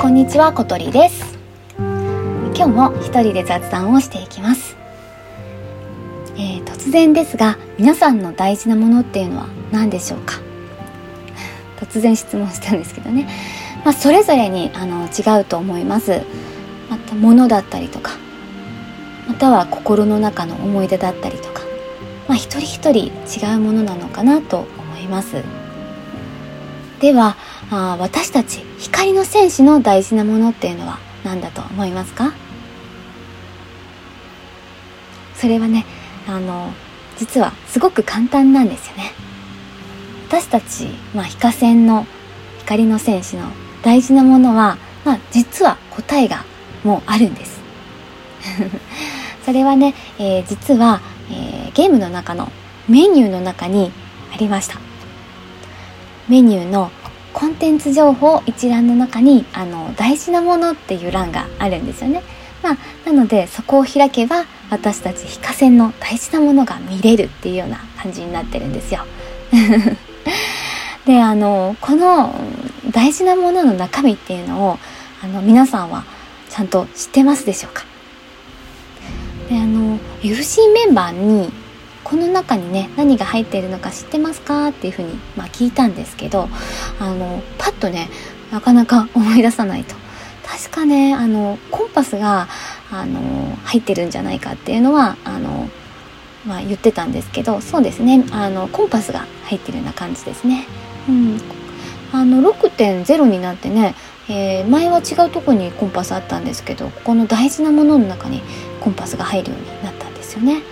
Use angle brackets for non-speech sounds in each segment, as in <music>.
こんにちは小鳥です。今日も一人で雑談をしていきます、えー、突然ですが皆さんの大事なものっていうのは何でしょうか？<laughs> 突然質問したんですけどね。まあ、それぞれにあの違うと思います。また物だったりとかまたは心の中の思い出だったりとかまあ、一人一人違うものなのかなと思います。ではあ私たち光の戦士の大事なものっていうのは何だと思いますか？それはねあの実はすごく簡単なんですよね。私たち、まあ、非化線の光の戦士の大事なものは、まあ、実は答えがもうあるんです。<laughs> それはね、えー、実は、えー、ゲームの中のメニューの中にありました。メニューのコンテンツ情報一覧の中にあの大事なものっていう欄があるんですよね。まあ、なのでそこを開けば私たち非化線の大事なものが見れるっていうような感じになってるんですよ。<laughs> であのこの大事なものの中身っていうのをあの皆さんはちゃんと知ってますでしょうか？であの FC メンバーにこの中にね何が入っているのか知ってますかっていうふうに、まあ、聞いたんですけどあのパッとねなかなか <laughs> 思い出さないと確かねあのコンパスがあの入ってるんじゃないかっていうのはあの、まあ、言ってたんですけどそうですねあのコンパスが入ってるような感じですね。うん、あの6.0になってね、えー、前は違うとこにコンパスあったんですけどここの大事なものの中にコンパスが入るようになったんですよね。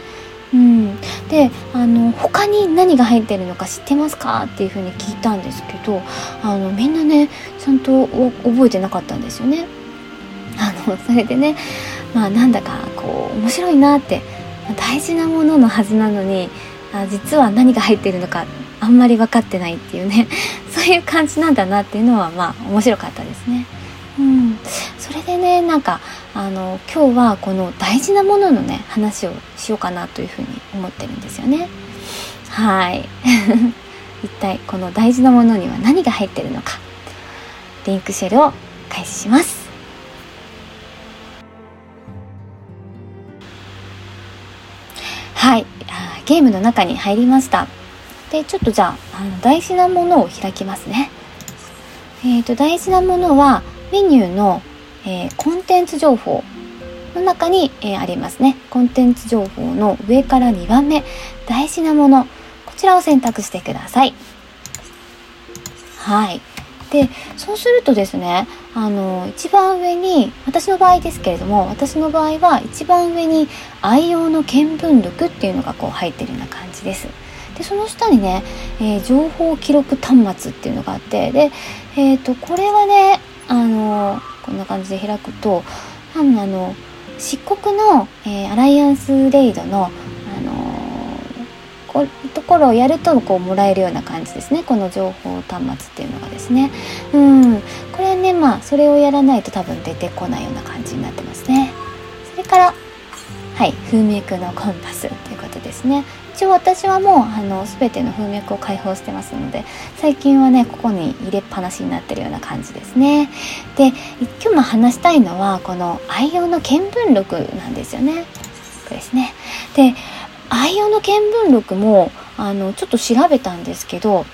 うん、であの他に何が入ってるのか知ってますかっていうふうに聞いたんですけどあのみんなねちゃんと覚えてなかったんですよね。<laughs> あのそれでねまあなんだかこう面白いなって大事なもののはずなのにあ実は何が入ってるのかあんまり分かってないっていうね <laughs> そういう感じなんだなっていうのはまあ面白かったですね。うん、それでねなんかあの今日はこの大事なもののね話をしようかなというふうに思ってるんですよね。はい。<laughs> 一体この大事なものには何が入ってるのかリンクシェルを開始します。はい。ゲームの中に入りました。でちょっとじゃああの大事なものを開きますね。えーと大事なものはメニューの、えー、コンテンツ情報の中に、えー、ありますね。コンテンツ情報の上から2番目、大事なもの。こちらを選択してください。はい。で、そうするとですね、あの、一番上に、私の場合ですけれども、私の場合は一番上に愛用の見聞録っていうのがこう入ってるような感じです。でその下にね、えー、情報記録端末っていうのがあってで、えーと、これはねあのこんな感じで開くとあの漆黒の、えー、アライアンスレイドの、あのこところをやるとこうもらえるような感じですね。この情報端末っていうのがですね。うん。これはねまあそれをやらないと多分出てこないような感じになってますね。それからはい風脈のコンパスということですね。一応私はもうあの全ての風脈を開放してますので最近はねここに入れっぱなしになってるような感じですね。で今日も話したいのはこの愛用の見聞録なんですよね。これですね。で愛用の見聞録もあのちょっと調べたんですけど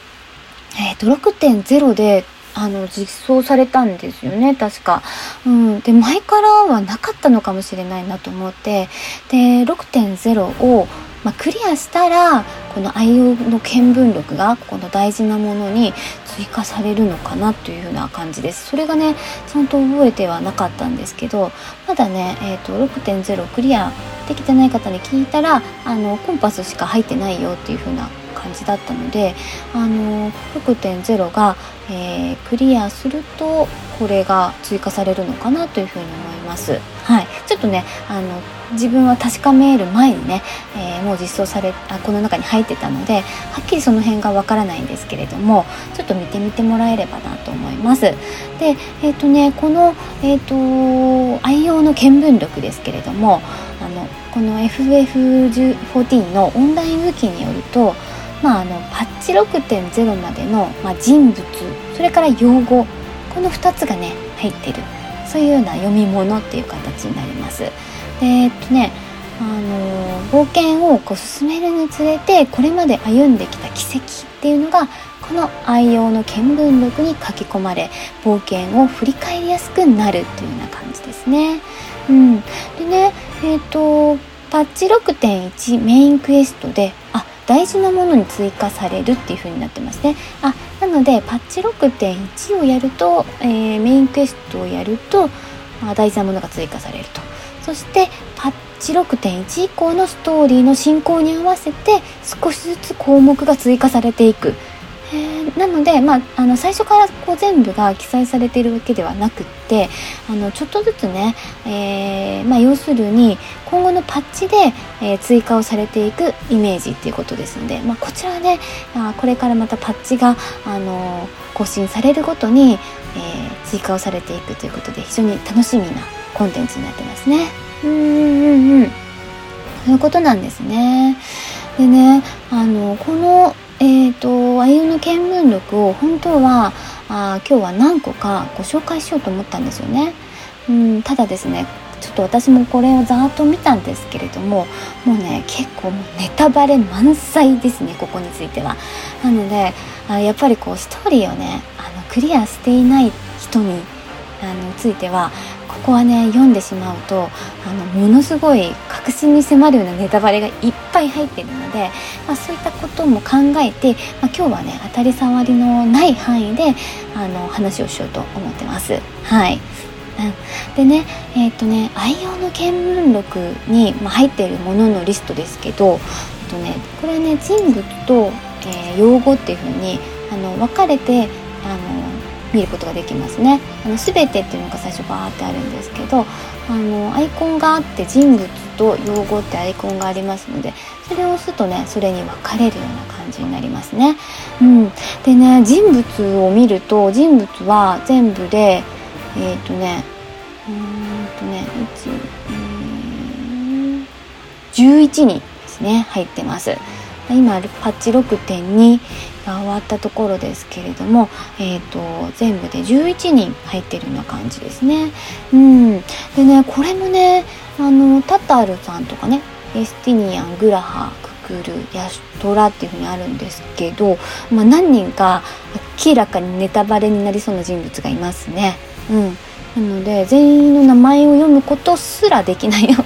えー、と6.0であの実装されたんですよね。確か。うん、で前からはなかったのかもしれないなと思って。で6.0をまあ、クリアしたらこの愛用の見聞録がここの大事なものに追加されるのかなというふうな感じですそれがねちゃんと覚えてはなかったんですけどまだね、えーと、6.0クリアできてない方に聞いたらあのコンパスしか入ってないよっていうふうな感じだったのであの6.0が、えー、クリアするとこれが追加されるのかなというふうに思います。はい、ちょっとねあの自分は確かめる前にね、えー、もう実装されあこの中に入ってたのではっきりその辺がわからないんですけれどもちょっと見てみてもらえればなと思います。でえっ、ー、とねこの、えーと、愛用の見聞録ですけれどもあのこの FF14 のオンラインウキによるとまあ、あのパッチ6.0までの、まあ、人物それから用語この2つがね入ってるそういうような読み物っていう形になります。でえっとねあの冒険をこう進めるにつれてこれまで歩んできた軌跡っていうのがこの愛用の見聞録に書き込まれ冒険を振り返りやすくなるというような感じですね。うん、でねえっ、ー、とパッチ6.1メインクエストで大事なものに追加されるっていう風になってますね。あなのでパッチ6.1をやると、えー、メインクエストをやると、まあ、大事なものが追加されると。そしてパッチ6.1以降のストーリーの進行に合わせて少しずつ項目が追加されていく。えー、なので、まあ、あの最初からこう全部が記載されているわけではなくってあのちょっとずつね、えー、まあ、要するに今後のパッチで、えー、追加をされていくイメージっていうことですので、まあ、こちらはねあこれからまたパッチが、あの更新されるごとに、え追加をされていくということで非常に楽しみなコンテンツになってますね。うんうんうんそういうことなんですね。でねあのこのえーと、あゆの見聞録を本当はあ今日は何個かご紹介しようと思ったんですよね。うん、ただですねちょっと私もこれをざーっと見たんですけれどももうね結構もうネタバレ満載ですねここについては。なのであやっぱりこうストーリーをねあのクリアしていない人にあのついてはここはね読んでしまうとあのものすごい確信に迫るようなネタバレがいっぱい入ってるので、まあ、そういったことも考えて、まあ、今日はね当たり障りのない範囲であの話をしようと思ってます。はいうん、でねえっ、ー、とね愛用の見聞録に、まあ、入っているもののリストですけど、えっとね、これはね人物と、えー、用語っていう風にあに分かれて見ることができますね。あの全てっていうのが最初バーってあるんですけどあのアイコンがあって人物と用語ってアイコンがありますのでそれを押すとねそれに分かれるような感じになりますね。うん、でね人物を見ると人物は全部でえっ、ー、とねうんとね1 11人ですね入ってます。今パッチ6.2が終わったところですけれども、えーと、全部で11人入ってるような感じですね。うん、でねこれもねあのタタルさんとかねエスティニアングラハククルヤシトラっていうふうにあるんですけど、まあ、何人か明らかにネタバレになりそうな人物がいますね。うんなので全員の名前を読むことすらできないような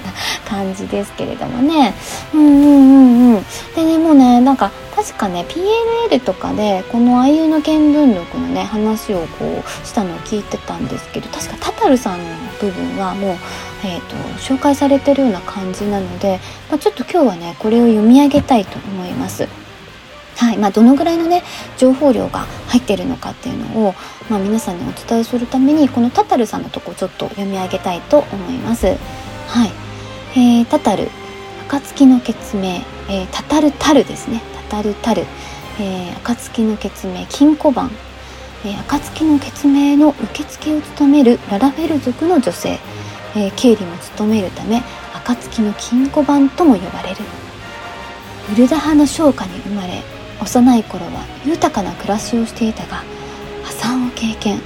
感じですけれどもねうんうんうんうんでねもうねなんか確かね PNL とかでこの「あゆの見聞録」のね話をこうしたのを聞いてたんですけど確かタタルさんの部分はもう、えーと、紹介されてるような感じなので、まあ、ちょっと今日はねこれを読み上げたいと思います。はいまあ、どのぐらいのね情報量が入ってるのかっていうのを、まあ、皆さんにお伝えするためにこのタタルさんのとこちょっと読み上げたいと思います。はい。えー、タタル。暁の決命、えー、タタルタルですね。タタルタル、えー、暁の決命金庫番、えー、暁の決命の受付を務めるララフェル族の女性、えー、経理も務めるため暁の金庫番とも呼ばれる。ウルダ派の商家に生まれ幼い頃は豊かな暮らしをしていたが破産を経験。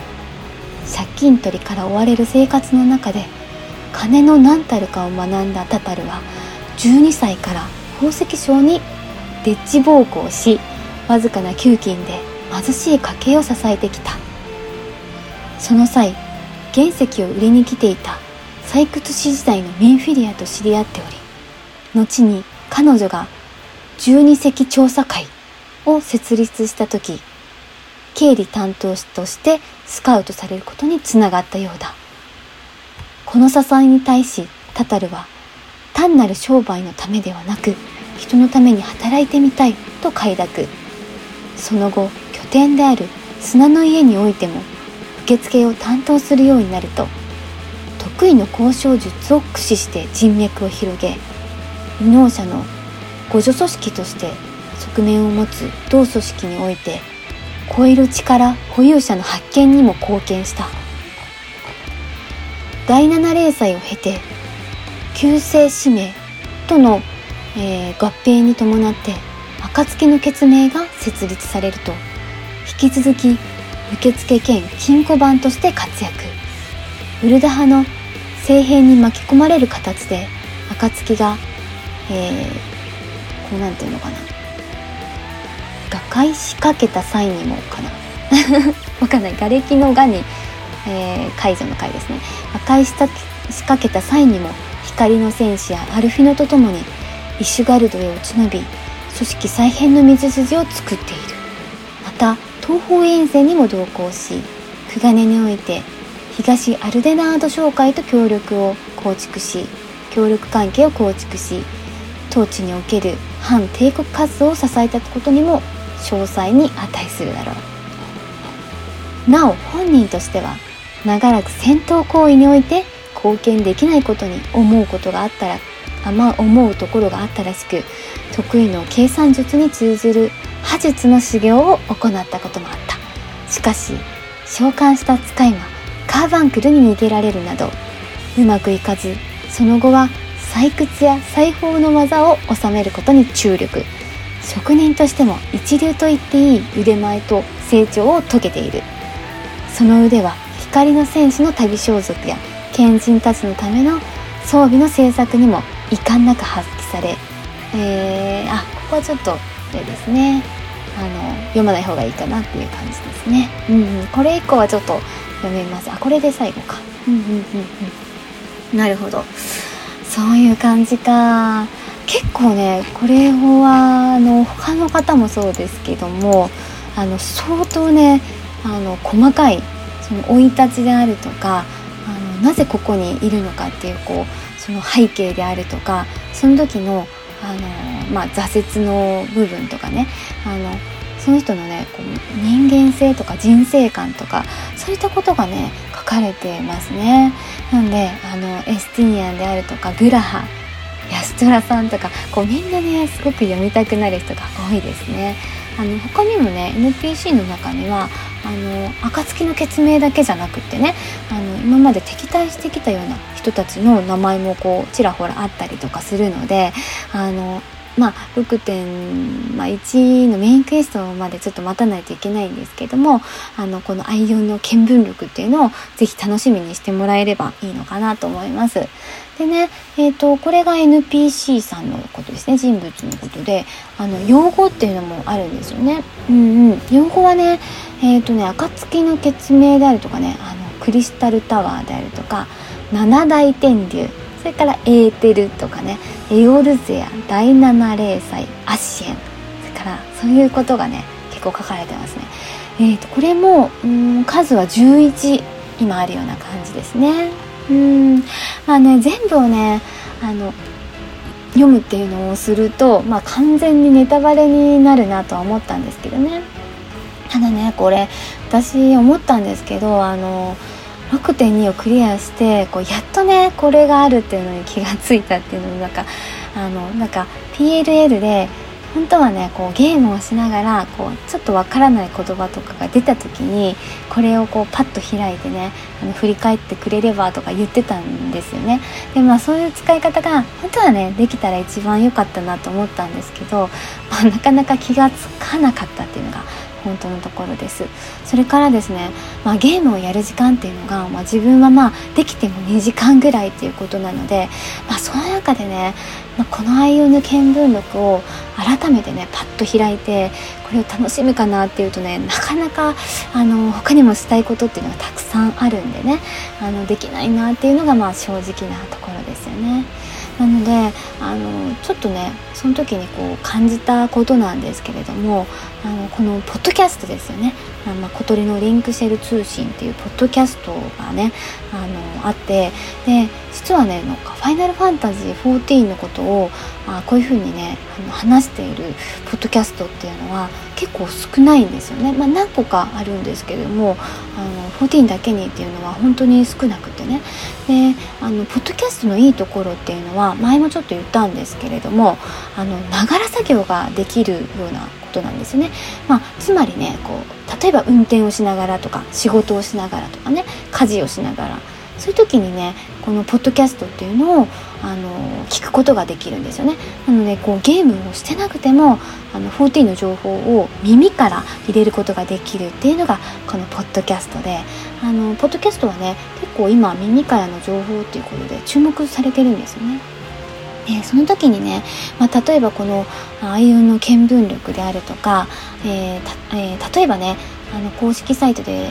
借金取りから追われる生活の中で金の何たるかを学んだタタルは12歳から宝石商にデッチ奉公しわずかな給金で貧しい家計を支えてきた。その際原石を売りに来ていた採掘師時代のメンフィリアと知り合っており後に彼女が十二石調査会を設立した時経理担当としてスカウトされることにつながったようだ。この支えに対しタタルは単なる商売のためではなく人のために働いてみたいと快諾。その後拠点である砂の家においても受付を担当するようになると得意の交渉術を駆使して人脈を広げ右脳者の互助組織として側面を持つ同組織において超える力保有者の発見にも貢献した。第七零祭を経て旧姓指名との、えー、合併に伴って暁の決命が設立されると引き続き受付兼金庫番として活躍。ウルダ派の政変に巻き込まれる形で暁が、えー、こうなんていうのかな。瓦解しかけた際にもかな。<laughs> わかんない。瓦礫のがに、えー、解除の回ですね。破壊した仕掛けた際にも光の戦士やアルフィノと共にイシュガルドへ落ち延び組織再編の道筋を作っている。また東方遠征にも同行しクガネにおいて東アルデナード商会と協力を構築し協力関係を構築し統治における反帝国活動を支えたことにも詳細に値するだろう。なお本人としては長らく戦闘行為において貢献できないことに思うことがあったらあま思うところがあったらしく得意の計算術に通ずる破術の修行を行ったこともあった。しかし召喚した使いがカーバンクルに逃げられるなどうまくいかずその後は採掘や裁縫の技を収めることに注力。職人としても一流と言っていい腕前と成長を遂げているその腕は光の戦士の旅装束や賢人たちのための装備の制作にも遺憾なく発揮され、えー、あここはちょっとあれですねあの読まない方がいいかなっていう感じですね。うん、うん、これ以降はちょっと読めます。あこれで最後か。うんうんうんうん。なるほど。そういう感じか。結構ねこれはあの他の方もそうですけどもあの相当ねあの細かいその生い立ちであるとかあのなぜここにいるのかっていうこうその背景であるとかその時のあの、まあ、挫折の部分とかねあのその人のねこう人間性とか人生観とかそういったことがね書かれてますね。なんであのエスティニアンであるとかグラハ安虎さんとかこうみんなねすごく読みたくなる人が多いですね。あの他にもね NPC の中にはあの暁の決命だけじゃなくってねあの今まで敵対してきたような人たちの名前もこうちらほらあったりとかするのであのまあ、6.1のメインクエストまでちょっと待たないといけないんですけどもあのこのアイオンの見聞録っていうのをぜひ楽しみにしてもらえればいいのかなと思います。でね、えーと、これが NPC さんのことですね人物のことであの用語っていうのもあるんですよね。うんうん、用語はねえっ、ー、とね暁の決命であるとかねあのクリスタルタワーであるとか七大天竜それからエーテルとかねエオルゼア第七零祭アシエンそれからそういうことがね結構書かれてますね。えーと、これもうん数は11今あるような感じですね。うんまあね全部をねあの読むっていうのをすると、まあ、完全にネタバレになるなとは思ったんですけどねただねこれ私思ったんですけどあの6.2をクリアしてこうやっとねこれがあるっていうのに気がついたっていうのもなんかあのなんか PLL で本当はねこうゲームをしながらこうちょっとわからない言葉とかが出た時にこれをこうパッと開いてねあの振り返ってくれればとか言ってたんですよね。でまあそういう使い方が本当はねできたら一番良かったなと思ったんですけど、まあ、なかなか気がつかなかったっていうのが本当のところですそれからですね、まあ、ゲームをやる時間っていうのが、まあ、自分はまあできても2時間ぐらいっていうことなので、まあ、その中でね、まあ、この愛用の見聞録を改めてねパッと開いてこれを楽しむかなっていうとねなかなかあの他にもしたいことっていうのがたくさんあるんでねあのできないなっていうのがまあ正直なところですよね。なのであのちょっとねその時にこう感じたことなんですけれどもあのこのポッドキャストですよね「あま、小鳥のリンクシェル通信」っていうポッドキャストがねあのあってで実はねなんか「ファイナルファンタジー14」のことをあこういうふうにねあの話しているポッドキャストっていうのは結構少ないんですよね、まあ、何個かあるんですけれどもあの14だけにっていうのは本当に少なくてねであのポッドキャストのいいところっていうのは前もちょっと言ったんですけれどもあのながら作業ができるようなことなんですよね。まあ、つまりねこう例えば運転をしながらとか仕事をしながらとかね家事をしながらそういう時にねこのポッドキャストっていうのをあの聞くことができるんですよね。なのでこうゲームをしてなくてもあの14の情報を耳から入れることができるっていうのがこのポッドキャストであのポッドキャストはね結構今耳からの情報っていうことで注目されてるんですよね。でその時にね、まあ、例えばこのアイオンの見聞力であるとか、えーえー、例えばねあの公式サイトで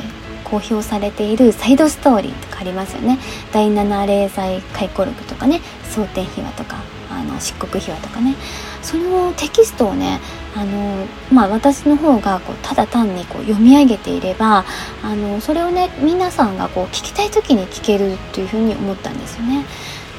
公表されているサイドストーリーとかありますよね第7例罪回顧録とかね争点秘話とかあの漆黒秘話とかねそのテキストをねあの、まあ、私の方がこうただ単にこう読み上げていればあのそれをね皆さんがこう聞きたい時に聞けるというふうに思ったんですよね。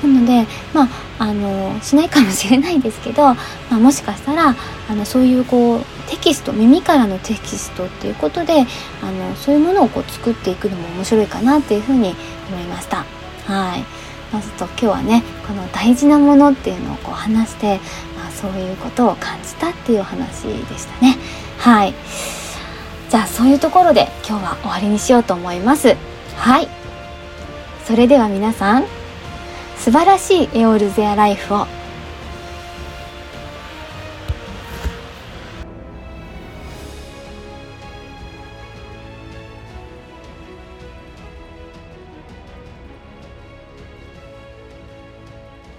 なのでまああのしないかもしれないですけど、まあ、もしかしたらあのそういうこうテキスト耳からのテキストっていうことであのそういうものをこう作っていくのも面白いかなっていうふうに思いました。はいまずと今日はねこの大事なものっていうのをこう話して、まあ、そういうことを感じたっていうお話でしたね。はいじゃあそういうところで今日は終わりにしようと思います。はいそれでは皆さん素晴らしいエオルゼアライフを。